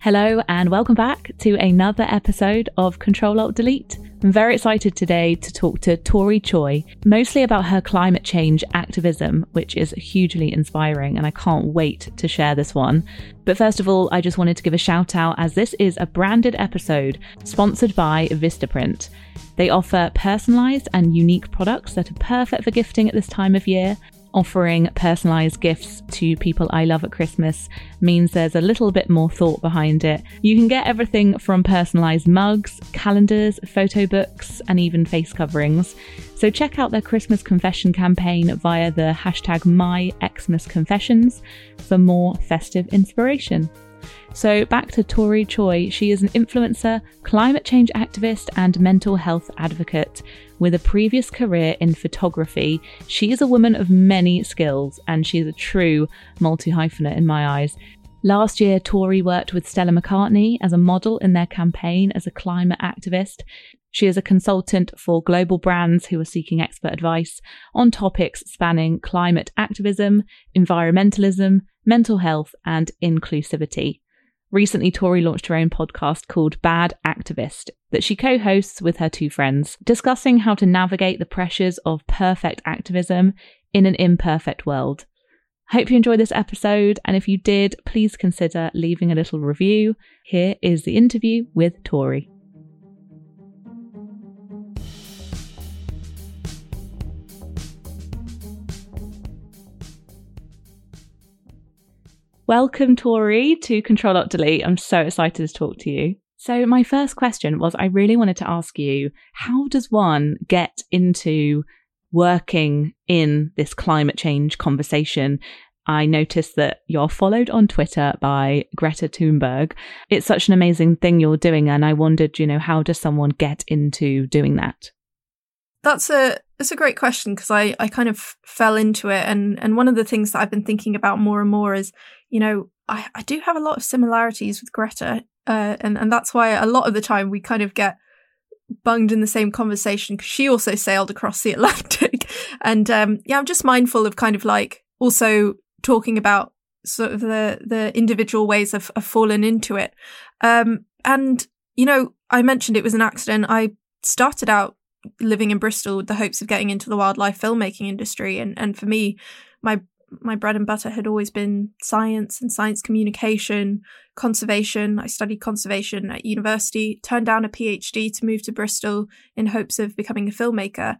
Hello, and welcome back to another episode of Control Alt Delete. I'm very excited today to talk to Tori Tsui, mostly about her climate change activism, which is hugely inspiring, and I can't wait to share this one. But first of all, I just wanted to give a shout out as this is a branded episode sponsored by Vistaprint. They offer personalized and unique products that are perfect for gifting at this time of year offering personalized gifts to people I love at Christmas means there's a little bit more thought behind it. You can get everything from personalized mugs, calendars, photo books, and even face coverings. So check out their Christmas confession campaign via the hashtag MyXmasConfessions for more festive inspiration. So, back to Tori Tsui. She is an influencer, climate change activist, and mental health advocate. With a previous career in photography, she is a woman of many skills and she is a true multi hyphenate in my eyes. Last year, Tori worked with Stella McCartney as a model in their campaign as a climate activist. She is a consultant for global brands who are seeking expert advice on topics spanning climate activism, environmentalism, mental health, and inclusivity. Recently, Tori launched her own podcast called Bad Activist that she co hosts with her two friends, discussing how to navigate the pressures of perfect activism in an imperfect world. Hope you enjoyed this episode, and if you did, please consider leaving a little review. Here is the interview with Tori. Welcome, Tori, to Control Alt Delete. I'm so excited to talk to you. So, my first question was I really wanted to ask you how does one get into working in this climate change conversation? I noticed that you're followed on Twitter by Greta Thunberg. It's such an amazing thing you're doing. And I wondered, you know, how does someone get into doing that? That's a it's a great question because I, I kind of fell into it and, and one of the things that I've been thinking about more and more is, you know, I, I do have a lot of similarities with Greta. Uh, and, and that's why a lot of the time we kind of get bunged in the same conversation because she also sailed across the Atlantic. and um, yeah, I'm just mindful of kind of like also talking about sort of the the individual ways I've, fallen into it. Um, and you know, I mentioned it was an accident. I started out living in Bristol with the hopes of getting into the wildlife filmmaking industry. And, and for me, my my bread and butter had always been science and science communication, conservation. I studied conservation at university, turned down a PhD to move to Bristol in hopes of becoming a filmmaker.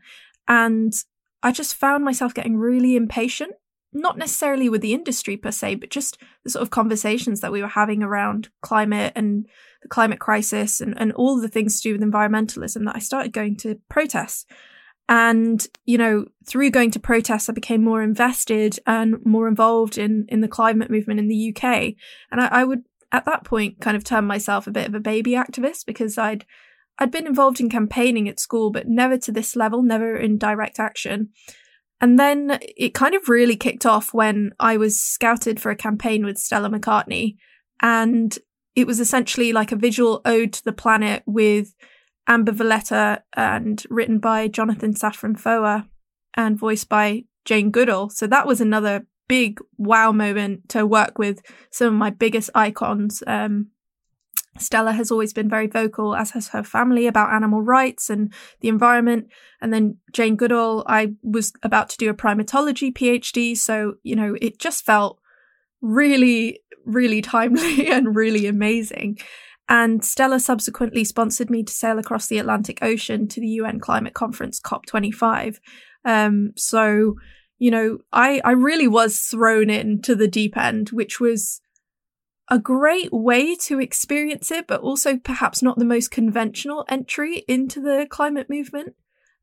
And I just found myself getting really impatient, not necessarily with the industry per se, but just the sort of conversations that we were having around climate and the climate crisis and, and all the things to do with environmentalism that I started going to protests. And, you know, through going to protests, I became more invested and more involved in, in the climate movement in the UK. And I, I would, at that point, kind of term myself a bit of a baby activist because I'd, I'd been involved in campaigning at school, but never to this level, never in direct action. And then it kind of really kicked off when I was scouted for a campaign with Stella McCartney. And it was essentially like a visual ode to the planet with Amber Valletta and written by Jonathan Safran Foer and voiced by Jane Goodall. So that was another big wow moment to work with some of my biggest icons. Um, Stella has always been very vocal, as has her family, about animal rights and the environment. And then Jane Goodall, I was about to do a primatology PhD. So, you know, it just felt really really timely and really amazing. And Stella subsequently sponsored me to sail across the Atlantic Ocean to the UN climate conference COP25. Um, so, you know, I, I really was thrown into the deep end, which was a great way to experience it, but also perhaps not the most conventional entry into the climate movement.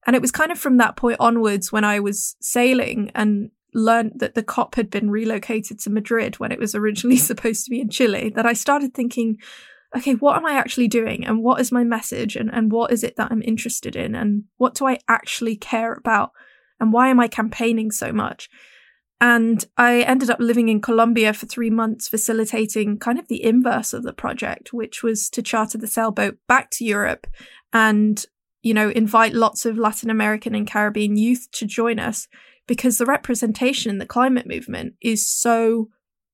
And it was kind of from that point onwards when I was sailing and learned that the COP had been relocated to Madrid when it was originally supposed to be in Chile, that I started thinking, okay, what am I actually doing? And what is my message? And, and what is it that I'm interested in? And what do I actually care about? And why am I campaigning so much? And I ended up living in Colombia for three months, facilitating kind of the inverse of the project, which was to charter the sailboat back to Europe and, you know, invite lots of Latin American and Caribbean youth to join us because the representation in the climate movement is so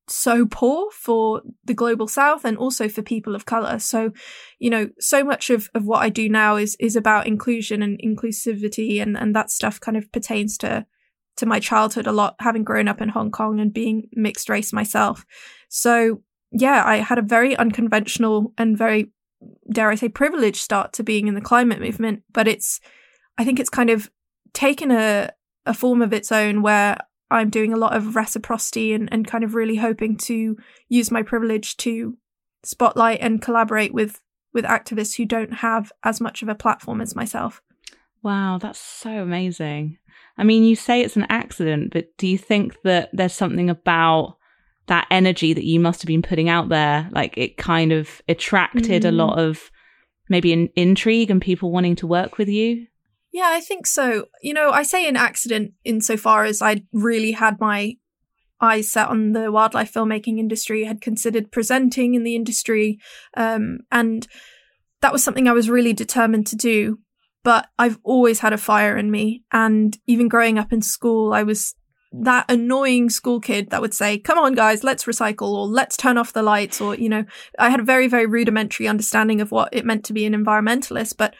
so poor for the global south and also for people of color. So you know so much of, of what i do now is is about inclusion and inclusivity and and that stuff kind of pertains to to my childhood a lot having grown up in hong kong and being mixed race myself so yeah i had a very unconventional and very dare i say privileged start to being in the climate movement but it's i think it's kind of taken a a form of its own where I'm doing a lot of reciprocity and, and kind of really hoping to use my privilege to spotlight and collaborate with with activists who don't have as much of a platform as myself. Wow, that's so amazing. I mean, you say it's an accident, but do you think that there's something about that energy that you must have been putting out there, like it kind of attracted mm. a lot of maybe an intrigue and people wanting to work with you? Yeah, I think so. You know, I say an accident insofar as I really had my eyes set on the wildlife filmmaking industry, had considered presenting in the industry, um, and that was something I was really determined to do. But I've always had a fire in me, and even growing up in school, I was that annoying school kid that would say, come on, guys, let's recycle or let's turn off the lights. Or, you know, I had a very, very rudimentary understanding of what it meant to be an environmentalist, but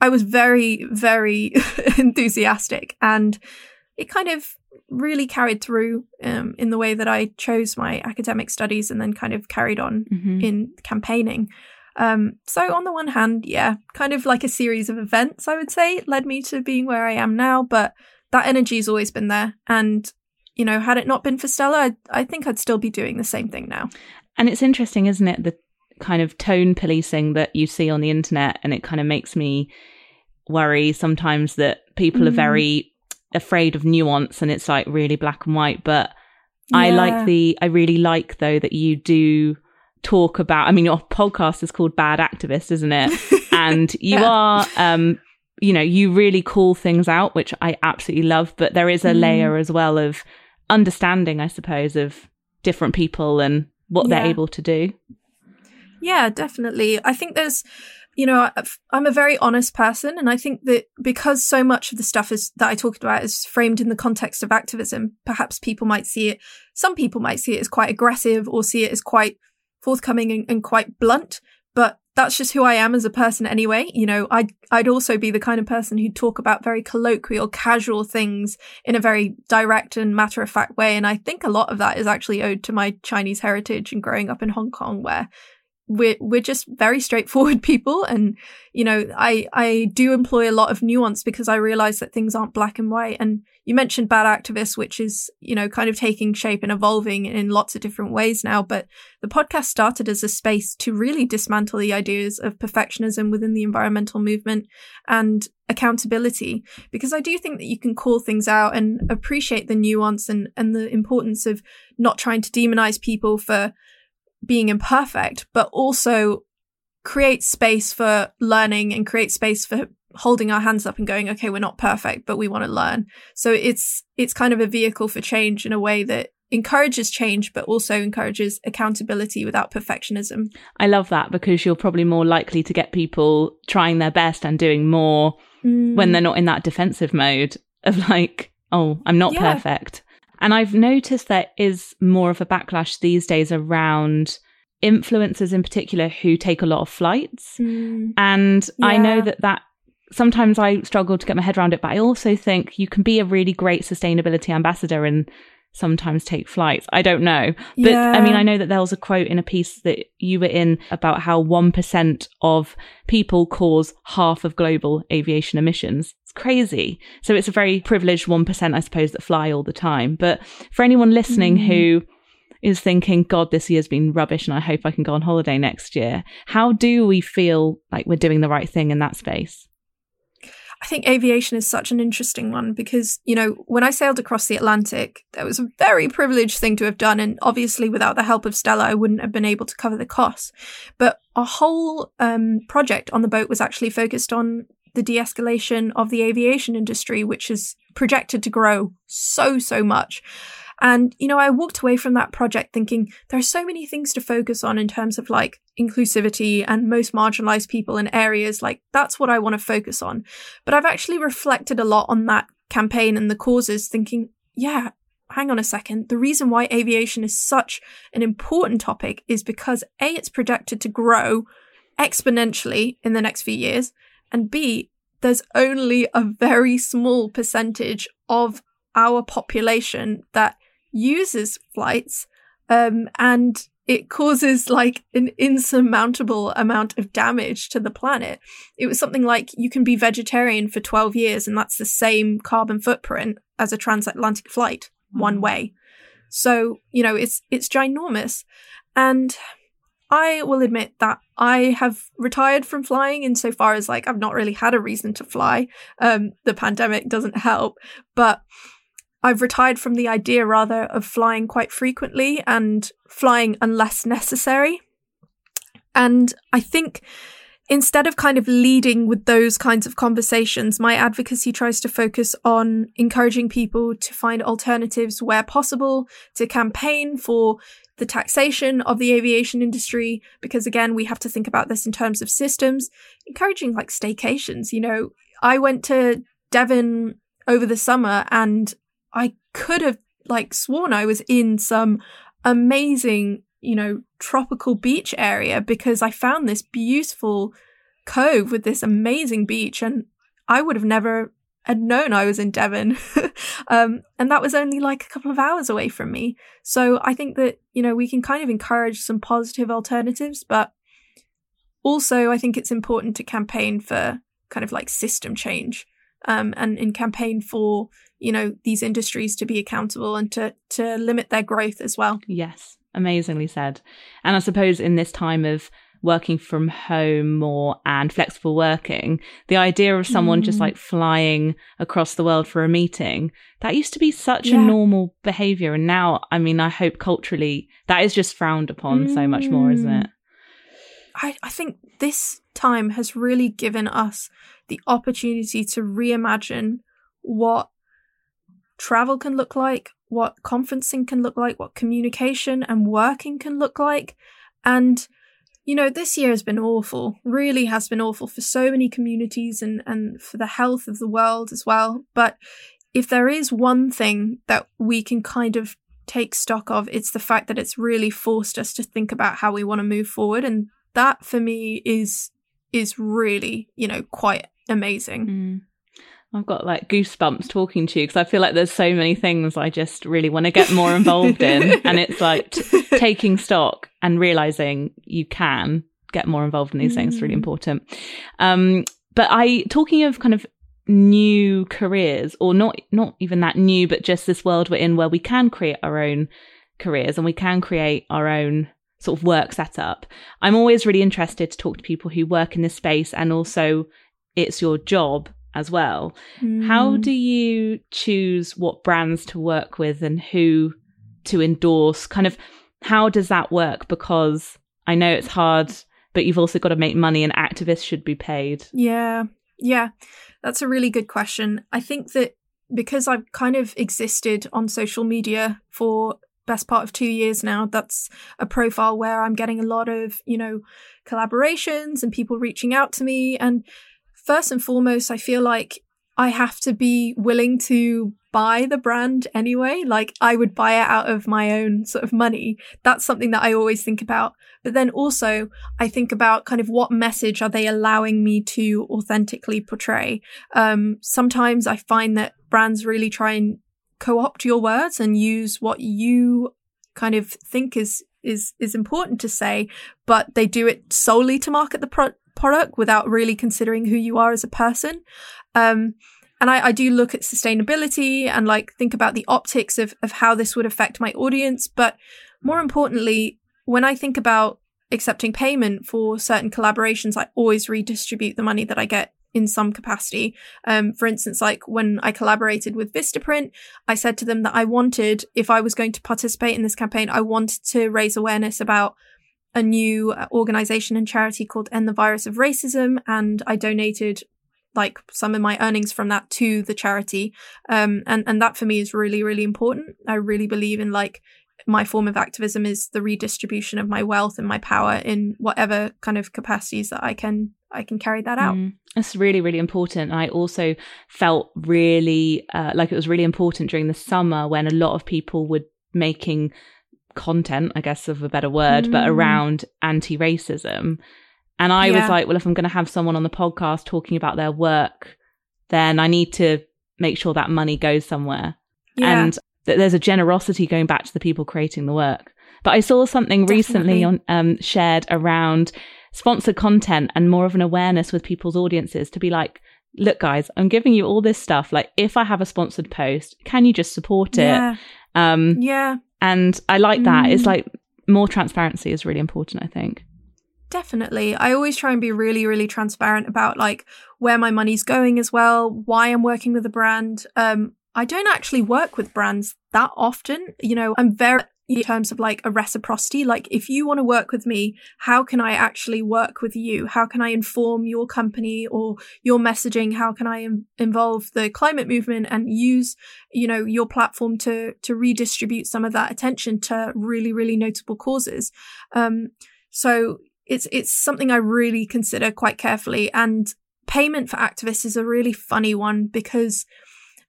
I was very, very enthusiastic and it kind of really carried through um, in the way that I chose my academic studies and then kind of carried on mm-hmm. in campaigning. Um, so on the one hand, yeah, kind of like a series of events, I would say, led me to being where I am now, but that energy's always been there. And, you know, had it not been for Stella, I, I think I'd still be doing the same thing now. And it's interesting, isn't it? The kind of tone policing that you see on the internet, and it kind of makes me worry sometimes that people mm. are very afraid of nuance and it's like really black and white. But yeah. I like the, I really like though that you do talk about, I mean, your podcast is called Bad Activist, isn't it? and you yeah. are, um, you know, you really call things out, which I absolutely love. But there is a mm. layer as well of understanding, I suppose, of different people and what yeah. they're able to do. Yeah, definitely. I think there's, you know, I'm a very honest person, and I think that because so much of the stuff is that I talked about is framed in the context of activism, perhaps people might see it. Some people might see it as quite aggressive or see it as quite forthcoming and, and quite blunt. But that's just who I am as a person anyway. You know, I'd, I'd also be the kind of person who'd talk about very colloquial, casual things in a very direct and matter of fact way. And I think a lot of that is actually owed to my Chinese heritage and growing up in Hong Kong, where we're we're just very straightforward people. And you know i i do employ a lot of nuance because i realize that things aren't black and white. And you mentioned bad activists which is you know kind of taking shape and evolving in lots of different ways now. But the podcast started as a space to really dismantle the ideas of perfectionism within the environmental movement and accountability. Because i do think that you can call things out and appreciate the nuance and and the importance of not trying to demonize people for being imperfect, but also create space for learning and create space for holding our hands up and going, okay, we're not perfect, but we want to learn. So it's, it's kind of a vehicle for change in a way that encourages change, but also encourages accountability without perfectionism. I love that because you're probably more likely to get people trying their best and doing more mm. when they're not in that defensive mode of like, oh, I'm not yeah. perfect. And I've noticed there is more of a backlash these days around influencers in particular who take a lot of flights. Mm. And yeah. I know that that sometimes I struggle to get my head around it, but I also think you can be a really great sustainability ambassador and sometimes take flights. I don't know. But yeah. I mean, I know that there was a quote in a piece that you were in about how 1% of people cause half of global aviation emissions. Crazy. So it's a very privileged 1%, I suppose, that fly all the time. But for anyone listening mm. who is thinking, God, this year's been rubbish and I hope I can go on holiday next year, how do we feel like we're doing the right thing in that space? I think aviation is such an interesting one because, you know, when I sailed across the Atlantic, that was a very privileged thing to have done. And obviously, without the help of Stella, I wouldn't have been able to cover the costs. But our whole um, project on the boat was actually focused on the de escalation of the aviation industry, which is projected to grow so, so much. And, you know, I walked away from that project thinking there are so many things to focus on in terms of like inclusivity and most marginalized people in areas. Like, that's what I want to focus on. But I've actually reflected a lot on that campaign and the causes, thinking, yeah, hang on a second, the reason why aviation is such an important topic is because A, it's projected to grow exponentially in the next few years, and B, there's only a very small percentage of our population that uses flights um, and it causes like an insurmountable amount of damage to the planet. It was something like you can be vegetarian for 12 years and that's the same carbon footprint as a transatlantic flight one way. So, you know, it's it's ginormous. And I will admit that I have retired from flying insofar as like I've not really had a reason to fly. Um, the pandemic doesn't help, but I've retired from the idea rather of flying quite frequently and flying unless necessary. And I think instead of kind of leading with those kinds of conversations, my advocacy tries to focus on encouraging people to find alternatives where possible, to campaign for the taxation of the aviation industry, because again, we have to think about this in terms of systems, encouraging like staycations. You know, I went to Devon over the summer and I could have like sworn I was in some amazing, you know, tropical beach area because I found this beautiful cove with this amazing beach and I would have never had known I was in Devon. um, and that was only like a couple of hours away from me. So I think that, you know, we can kind of encourage some positive alternatives, but also I think it's important to campaign for kind of like system change. Um, and in campaign for you know these industries to be accountable and to to limit their growth as well yes amazingly said and i suppose in this time of working from home more and flexible working the idea of someone mm. just like flying across the world for a meeting that used to be such yeah. a normal behavior and now i mean i hope culturally that is just frowned upon mm. so much more isn't it I, I think this time has really given us the opportunity to reimagine what travel can look like, what conferencing can look like, what communication and working can look like. And, you know, this year has been awful, really has been awful for so many communities and, and for the health of the world as well. But if there is one thing that we can kind of take stock of, it's the fact that it's really forced us to think about how we want to move forward. And that for me is is really, you know, quite amazing. Mm. I've got like goosebumps talking to you because I feel like there's so many things I just really want to get more involved in. And it's like t- taking stock and realizing you can get more involved in these mm. things is really mm. important. Um, but I, talking of kind of new careers or not, not even that new, but just this world we're in where we can create our own careers and we can create our own sort of work setup. I'm always really interested to talk to people who work in this space and also it's your job as well. Mm. How do you choose what brands to work with and who to endorse? Kind of how does that work? Because I know it's hard, but you've also got to make money and activists should be paid. Yeah. Yeah. That's a really good question. I think that because I've kind of existed on social media for best part of two years now that's a profile where i'm getting a lot of you know collaborations and people reaching out to me and first and foremost, I feel like I have to be willing to buy the brand anyway. Like I would buy it out of my own sort of money. That's something that I always think about. But then also I think about kind of what message are they allowing me to authentically portray? Um, sometimes I find that brands really try and co-opt your words and use what you kind of think is is is important to say, but they do it solely to market the pro- product without really considering who you are as a person. Um, and I, I, do look at sustainability and like think about the optics of, of how this would affect my audience. But more importantly, when I think about accepting payment for certain collaborations, I always redistribute the money that I get in some capacity. Um, for instance, like when I collaborated with Vistaprint, I said to them that I wanted, if I was going to participate in this campaign, I wanted to raise awareness about a new uh, organization and charity called End the Virus of Racism, and I donated like some of my earnings from that to the charity. Um, and and that for me is really really important. I really believe in like my form of activism is the redistribution of my wealth and my power in whatever kind of capacities that I can I can carry that out. Mm, that's really, really important. I also felt really uh, like it was really important during the summer when a lot of people were making content, I guess of a better word, mm. but around anti racism. And I yeah. was like, well, if I'm going to have someone on the podcast talking about their work, then I need to make sure that money goes somewhere. Yeah. And that there's a generosity going back to the people creating the work. But I saw something Definitely. recently on um, shared around sponsored content and more of an awareness with people's audiences to be like, look, guys, I'm giving you all this stuff. Like, if I have a sponsored post, can you just support it? Yeah. Um, yeah. And I like that. Mm. It's like more transparency is really important, I think. Definitely. I always try and be really, really transparent about like where my money's going as well, why I'm working with a brand. Um, I don't actually work with brands that often. You know, I'm very in terms of like a reciprocity. Like, if you want to work with me, how can I actually work with you? How can I inform your company or your messaging? How can I Im- involve the climate movement and use, you know, your platform to to redistribute some of that attention to really, really notable causes? Um, so it's it's something I really consider quite carefully. And payment for activists is a really funny one because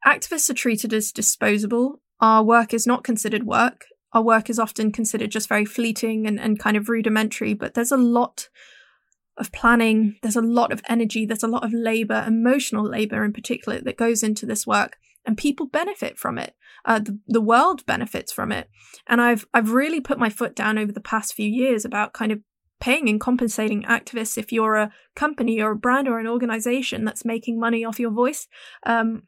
activists are treated as disposable. Our work is not considered work our work is often considered just very fleeting and, and kind of rudimentary, but there's a lot of planning, there's a lot of energy, there's a lot of labor, emotional labor in particular, that goes into this work, and people benefit from it. Uh, the, the world benefits from it, and I've I've really put my foot down over the past few years about kind of paying and compensating activists if you're a company or a brand or an organization that's making money off your voice. Um,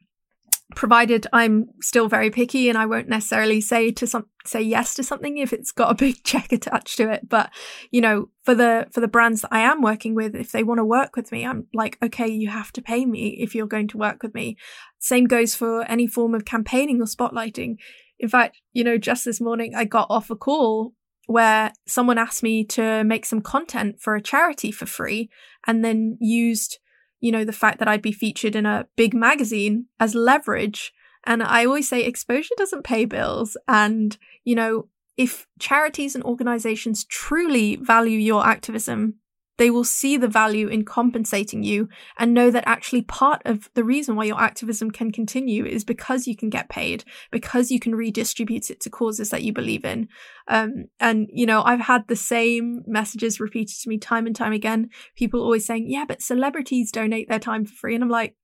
provided I'm still very picky and I won't necessarily say to some say yes to something if it's got a big check attached to it. But you know, for the for the brands that I am working with, if they want to work with me, I'm like, okay, you have to pay me if you're going to work with me. Same goes for any form of campaigning or spotlighting. In fact, you know, just this morning I got off a call where someone asked me to make some content for a charity for free and then used you know, the fact that I'd be featured in a big magazine as leverage. And I always say exposure doesn't pay bills. And, you know, if charities and organizations truly value your activism, they will see the value in compensating you and know that actually part of the reason why your activism can continue is because you can get paid, because you can redistribute it to causes that you believe in. Um, and, you know, I've had the same messages repeated to me time and time again. People always saying, yeah, but celebrities donate their time for free. And I'm like,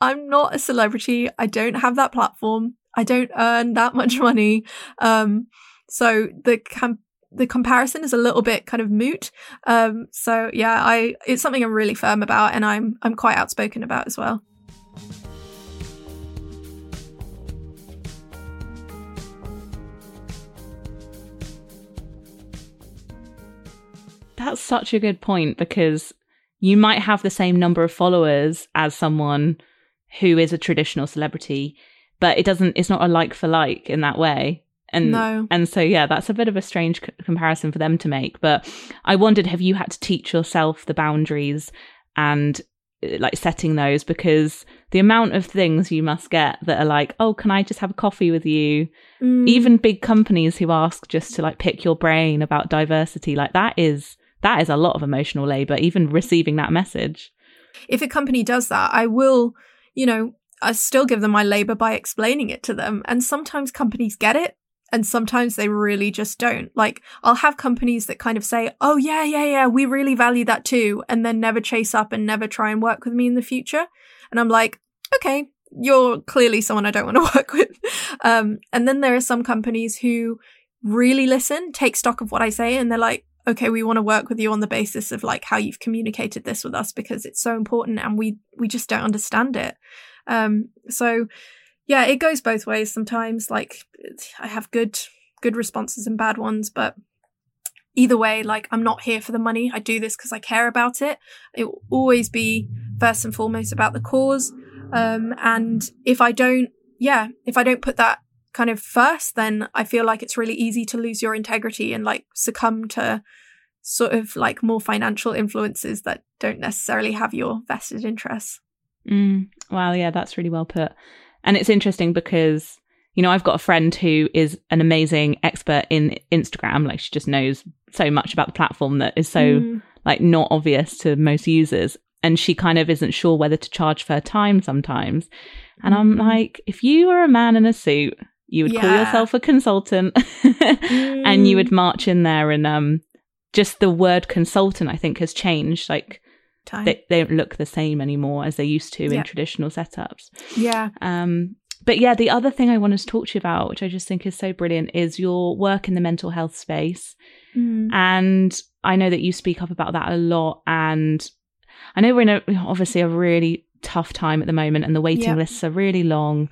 I'm not a celebrity. I don't have that platform. I don't earn that much money. Um, so the camp the comparison is a little bit kind of moot. Um, so yeah, I it's something I'm really firm about, and I'm I'm quite outspoken about as well. That's such a good point because you might have the same number of followers as someone who is a traditional celebrity, but it doesn't. It's not a like for like in that way. And no. and so yeah, that's a bit of a strange c- comparison for them to make. But I wondered, have you had to teach yourself the boundaries and uh, like setting those because the amount of things you must get that are like, oh, can I just have a coffee with you? Mm. Even big companies who ask just to like pick your brain about diversity, like that is that is a lot of emotional labor. Even receiving that message. If a company does that, I will, you know, I still give them my labor by explaining it to them. And sometimes companies get it and sometimes they really just don't. Like, I'll have companies that kind of say, Oh, yeah, yeah, yeah, we really value that too. And then never chase up and never try and work with me in the future. And I'm like, okay, you're clearly someone I don't want to work with. Um, and then there are some companies who really listen, take stock of what I say, and they're like, okay, we want to work with you on the basis of like how you've communicated this with us because it's so important and we, we just don't understand it. Um, so yeah, it goes both ways sometimes. Like I have good good responses and bad ones, but either way, like I'm not here for the money. I do this because I care about it. It will always be first and foremost about the cause. Um, and if I don't, yeah, if I don't put that kind of first, then I feel like it's really easy to lose your integrity and like succumb to sort of like more financial influences that don't necessarily have your vested interests. Mm, wow, yeah, that's really well put. And it's interesting because, you know, I've got a friend who is an amazing expert in Instagram. Like she just knows so much about the platform that is so mm. like not obvious to most users. And she kind of isn't sure whether to charge for her time sometimes. And I'm Mm. like, if you were a man in a suit, you would call yourself a consultant and you would march in there and um just the word consultant I think has changed. Like Time. they, they don't look the same anymore as they used to in traditional setups. yeah. Um, but yeah, the other thing I wanted to talk to you about, which I just think is so brilliant, is your work in the mental health space. Mm. And I know that you speak up about that a lot. And I know we're in a obviously a really tough time at the moment, and the waiting Yeah. lists are really long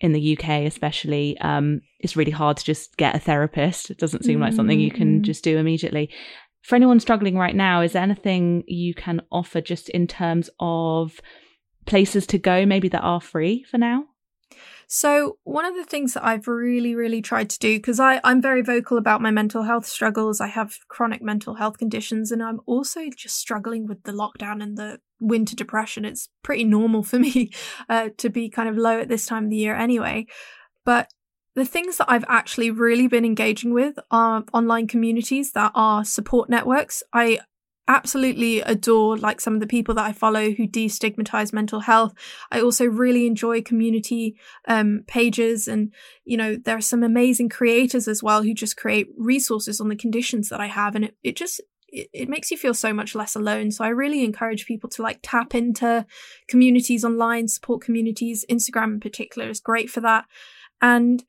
in the UK, especially. Um, it's really hard to just get a therapist. It doesn't seem like something you can Mm. just do immediately. For anyone struggling right now, is there anything you can offer just in terms of places to go, maybe that are free for now? So, one of the things that I've really, really tried to do, because I'm very vocal about my mental health struggles, I have chronic mental health conditions, and I'm also just struggling with the lockdown and the winter depression. It's pretty normal for me uh, to be kind of low at this time of the year anyway. But the things that I've actually really been engaging with are online communities that are support networks. I absolutely adore like some of the people that I follow who destigmatize mental health. I also really enjoy community um, pages and you know there are some amazing creators as well who just create resources on the conditions that I have and it, it just it, it makes you feel so much less alone. So I really encourage people to like tap into communities online, support communities. Instagram in particular is great for that. And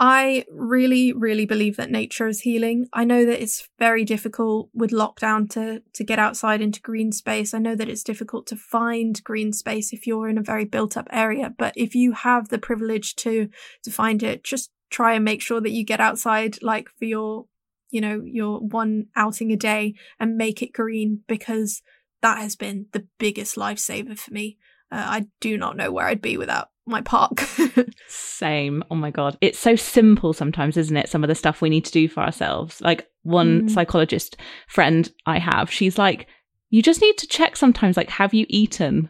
I really, really believe that nature is healing. I know that it's very difficult with lockdown to to get outside into green space. I know that it's difficult to find green space if you're in a very built up area, but if you have the privilege to to find it, just try and make sure that you get outside like for your you know, your one outing a day and make it green because that has been the biggest lifesaver for me. Uh, I do not know where I'd be without my park. Same. Oh my God. It's so simple sometimes, isn't it? Some of the stuff we need to do for ourselves. Like one Mm. psychologist friend I have, she's like, you just need to check sometimes, like, have you eaten?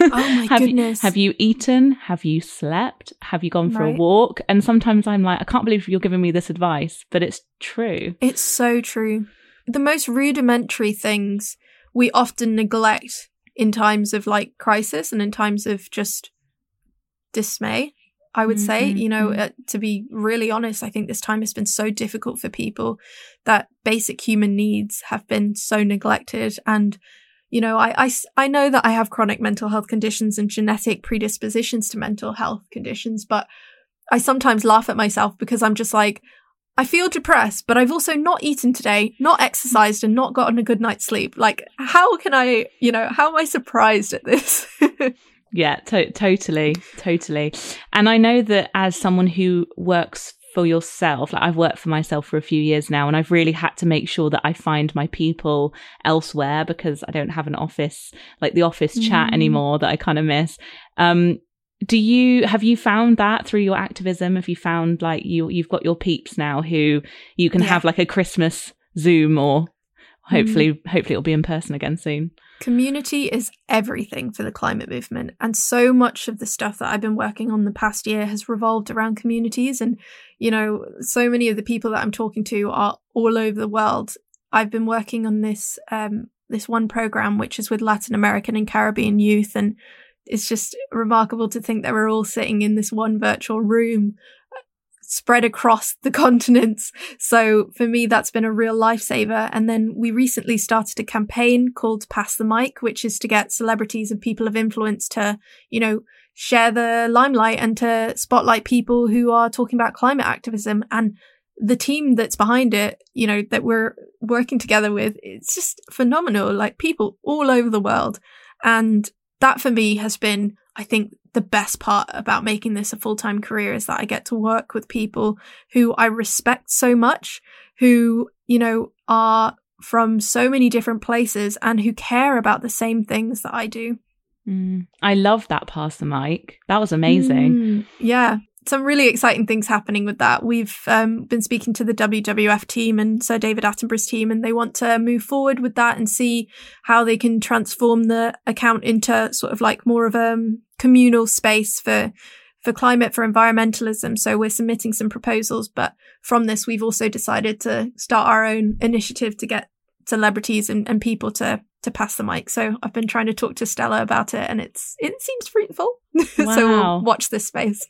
Oh my have goodness. You, have you eaten? Have you slept? Have you gone for Right. a walk? And sometimes I'm like, I can't believe you're giving me this advice, but it's true. It's so true. The most rudimentary things we often neglect in times of like crisis and in times of just dismay. I would say, Mhm, you know, mhm. uh, to be really honest, I think this time has been so difficult for people that basic human needs have been so neglected. And, you know, I I know that I have chronic mental health conditions and genetic predispositions to mental health conditions, but I sometimes laugh at myself because I'm just like, I feel depressed, but I've also not eaten today, not exercised, and not gotten a good night's sleep. Like, how can I, you know, how am I surprised at this? Yeah, to- totally, totally. And I know that as someone who works for yourself, like I've worked for myself for a few years now, and I've really had to make sure that I find my people elsewhere because I don't have an office, like the office chat Mm. anymore that I kind of miss. Um, do you have you found that through your activism? Have you found like you you've got your peeps now who you can Yeah. have like a Christmas Zoom or hopefully hopefully it'll be in person again soon. Community is everything for the climate movement. And so much of the stuff that I've been working on the past year has revolved around communities. And, you know, so many of the people that I'm talking to are all over the world. I've been working on this, um, this one program, which is with Latin American and Caribbean youth. And it's just remarkable to think that we're all sitting in this one virtual room spread across the continents. So for me, that's been a real lifesaver. And then we recently started a campaign called Pass the Mic, which is to get celebrities and people of influence to, you know, share the limelight and to spotlight people who are talking about climate activism. And the team that's behind it, you know, that we're working together with, it's just phenomenal. Like people all over the world. And that for me has been, I think, the best part about making this a full time career is that I get to work with people who I respect so much, who, you know, are from so many different places and who care about the same things that I do. Mm. I love that pass the mic. That was amazing. Mm, yeah. Some really exciting things happening with that. We've um, been speaking to the WWF team and Sir David Attenborough's team, and they want to move forward with that and see how they can transform the account into sort of like more of a um, communal space for for climate for environmentalism. So we're submitting some proposals, but from this, we've also decided to start our own initiative to get celebrities and, and people to to pass the mic. So I've been trying to talk to Stella about it, and it's it seems fruitful. Wow. so we'll watch this space.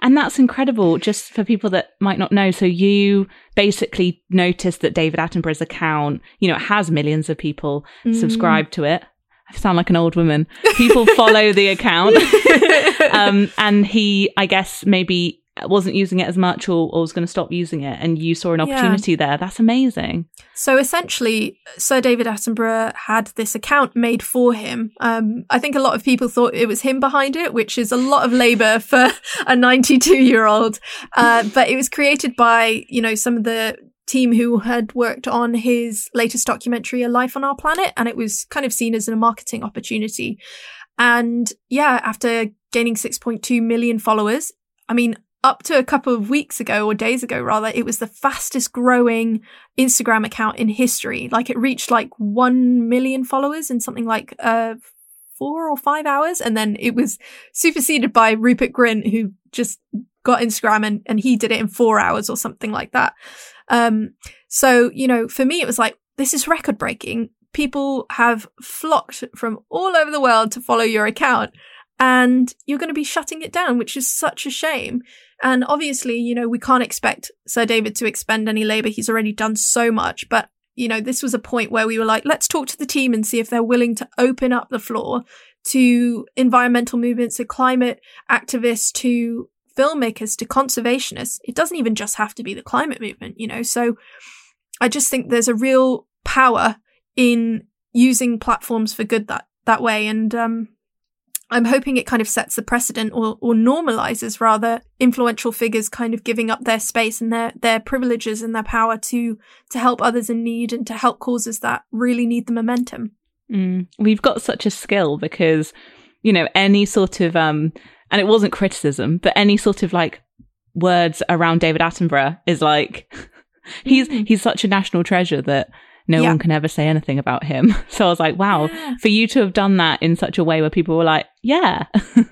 And that's incredible, just for people that might not know. So you basically noticed that David Attenborough's account, you know, has millions of people mm. subscribed to it. I sound like an old woman. People follow the account. um, and he, I guess, maybe wasn't using it as much or, or was going to stop using it and you saw an opportunity yeah. there that's amazing so essentially sir david attenborough had this account made for him um, i think a lot of people thought it was him behind it which is a lot of labor for a 92 year old uh, but it was created by you know some of the team who had worked on his latest documentary a life on our planet and it was kind of seen as a marketing opportunity. And yeah after gaining 6.2 million followers I mean, up to a couple of weeks ago or days ago rather it was the fastest growing instagram account in history. Like it reached like 1 million followers in something like uh 4 or 5 hours and then it was superseded by rupert grint who just got instagram and, and he did it in 4 hours or something like that um so you know for me it was like this is record breaking people have flocked from all over the world to follow your account and you're going to be shutting it down, which is such a shame. And obviously, you know, we can't expect Sir David to expend any labor. He's already done so much. But, you know, this was a point where we were like, let's talk to the team and see if they're willing to open up the floor to environmental movements, to climate activists, to filmmakers, to conservationists. It doesn't even just have to be the climate movement, you know? So I just think there's a real power in using platforms for good that, that way. And, um, I'm hoping it kind of sets the precedent or, or normalizes rather influential figures kind of giving up their space and their, their privileges and their power to, to help others in need and to help causes that really need the momentum. Mm. We've got such a skill because, you know, any sort of, um, and it wasn't criticism, but any sort of like words around David Attenborough is like, he's, mm. he's such a national treasure that no yeah. one can ever say anything about him. So I was like, wow, yeah. for you to have done that in such a way where people were like, yeah.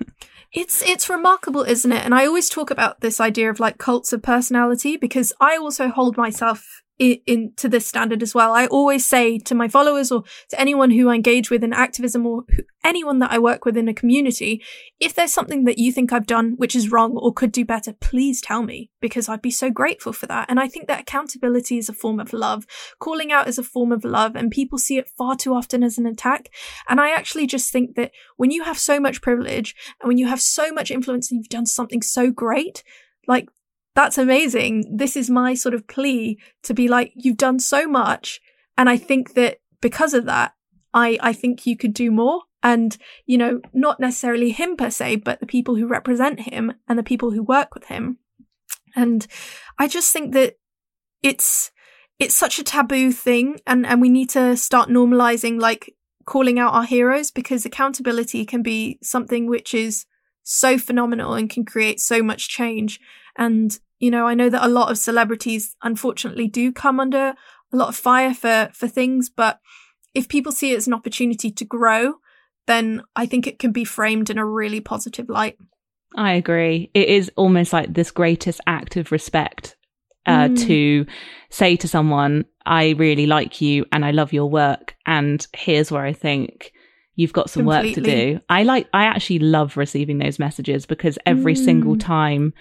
it's it's remarkable, isn't it? And I always talk about this idea of like cults of personality because I also hold myself in, in, to this standard as well. I always say to my followers or to anyone who I engage with in activism or who, anyone that I work with in a community, if there's something that you think I've done which is wrong or could do better, please tell me because I'd be so grateful for that. And I think that accountability is a form of love, calling out is a form of love, and people see it far too often as an attack. And I actually just think that when you have so much privilege and when you have so much influence and you've done something so great, like that's amazing. This is my sort of plea to be like, you've done so much. And I think that because of that, I, I think you could do more. And, you know, not necessarily him per se, but the people who represent him and the people who work with him. And I just think that it's, it's such a taboo thing and, and we need to start normalizing like calling out our heroes because accountability can be something which is so phenomenal and can create so much change. And, you know, I know that a lot of celebrities unfortunately do come under a lot of fire for, for things, but if people see it as an opportunity to grow, then I think it can be framed in a really positive light. I agree. It is almost like this greatest act of respect uh, mm. to say to someone, I really like you and I love your work. And here's where I think you've got some Completely. work to do. I like, I actually love receiving those messages because every mm. single time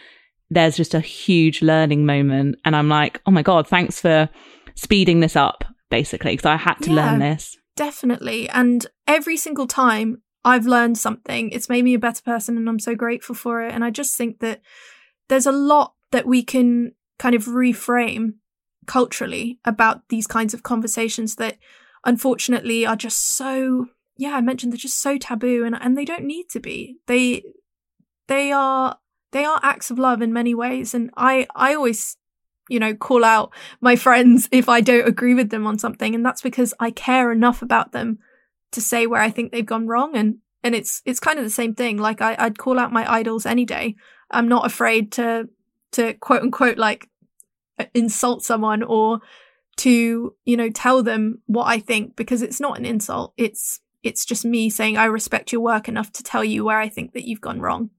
there's just a huge learning moment. And I'm like, oh my God, thanks for speeding this up, basically, because I had to yeah, learn this. Definitely. And every single time I've learned something, it's made me a better person and I'm so grateful for it. And I just think that there's a lot that we can kind of reframe culturally about these kinds of conversations that unfortunately are just so yeah i mentioned they're just so taboo and and they don't need to be they they are they are acts of love in many ways. And I, I always, you know, call out my friends if I don't agree with them on something. And that's because I care enough about them to say where I think they've gone wrong. And, and it's, it's kind of the same thing. Like I, I'd call out my idols any day. I'm not afraid to, to quote unquote, like uh, insult someone or to, you know, tell them what I think because it's not an insult. It's, it's just me saying I respect your work enough to tell you where I think that you've gone wrong.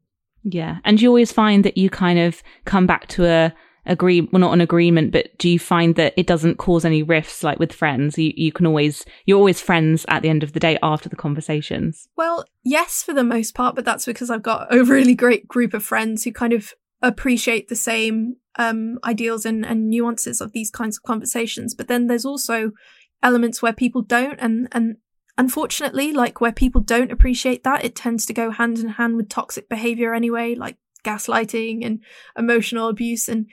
Yeah. And you always find that you kind of come back to a agree well not an agreement but do you find that it doesn't cause any rifts like with friends? You, you can always you're always friends at the end of the day after the conversations. Well yes for the most part but that's because i've got a really great group of friends who kind of appreciate the same um, ideals and, and nuances of these kinds of conversations. But then there's also elements where people don't and and unfortunately like where people don't appreciate that it tends to go hand in hand with toxic behavior anyway like gaslighting and emotional abuse. And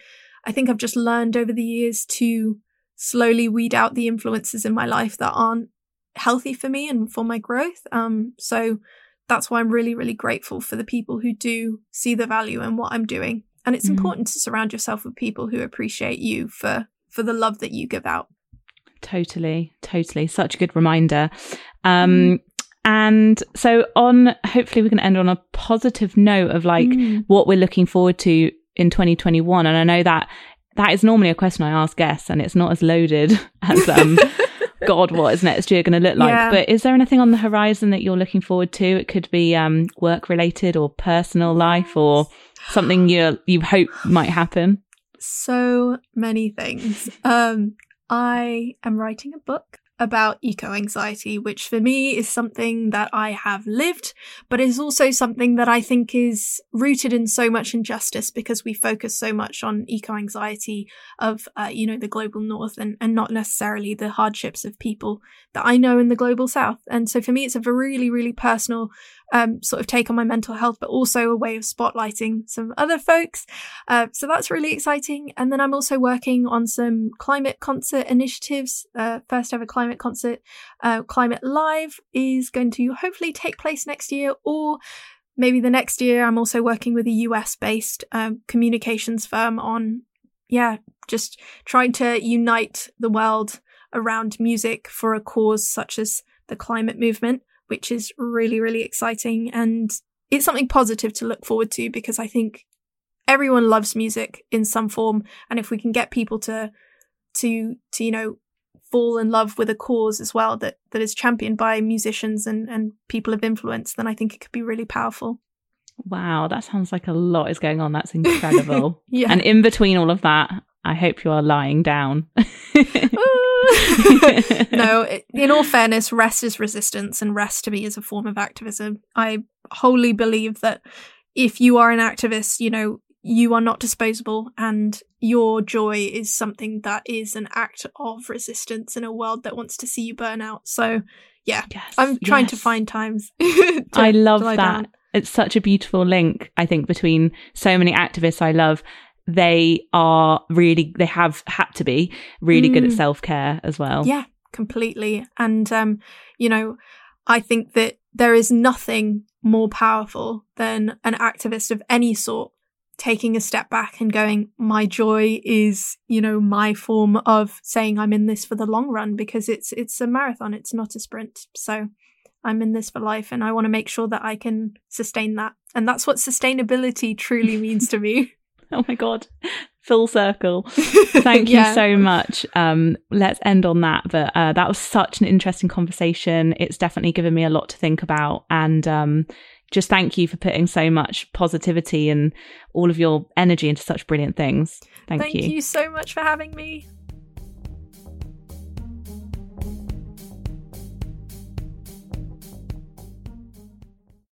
I think I've just learned over the years to slowly weed out the influences in my life that aren't healthy for me and for my growth. Um, so that's why I'm really, really grateful for the people who do see the value in what I'm doing. And it's mm-hmm. important to surround yourself with people who appreciate you for for the love that you give out. Totally, totally. Such a good reminder. Um, mm. And so on, hopefully we can end on a positive note of like mm. what we're looking forward to in 2021. And I know that that is normally a question I ask guests and it's not as loaded as, um, God, what is next year going to look like? Yeah. But is there anything on the horizon that you're looking forward to? It could be, um, work related or personal life or something you, you hope might happen. So many things. Um, I am writing a book about eco anxiety, which for me is something that I have lived, but is also something that I think is rooted in so much injustice because we focus so much on eco anxiety of, uh, you know, the global north and, and not necessarily the hardships of people that I know in the global south. And so for me, it's a really, really personal um, sort of take on my mental health, but also a way of spotlighting some other folks. Uh, so that's really exciting. And then I'm also working on some climate concert initiatives. Uh, first ever climate concert, uh, Climate Live, is going to hopefully take place next year or maybe the next year. I'm also working with a US based um, communications firm on, yeah, just trying to unite the world around music for a cause such as the climate movement which is really, really exciting. And it's something positive to look forward to because I think everyone loves music in some form. And if we can get people to, to, to, you know, fall in love with a cause as well that, that is championed by musicians and, and people of influence, then I think it could be really powerful. Wow, that sounds like a lot is going on. That's incredible. yeah. And in between all of that, I hope you are lying down. Ah. no, in all fairness, rest is resistance, and rest to me is a form of activism. I wholly believe that if you are an activist, you know, you are not disposable, and your joy is something that is an act of resistance in a world that wants to see you burn out. So, yeah, yes, I'm trying yes. to find times. to, I love that. Down. It's such a beautiful link, I think, between so many activists I love they are really they have had to be really mm. good at mm. self-care as well yeah completely and um you know i think that there is nothing more powerful than an activist of any sort taking a step back and going my joy is you know my form of saying i'm in this for the long run because it's it's a marathon it's not a sprint so i'm in this for life and i want to make sure that i can sustain that. And that's what sustainability truly means to me. Oh my god. Full circle. Thank you so much. Um let's end on that but uh, that was such an interesting conversation. It's definitely given me a lot to think about and um just thank you for putting so much positivity and all of your energy into such brilliant things. Thank, thank you. thank you so much for having me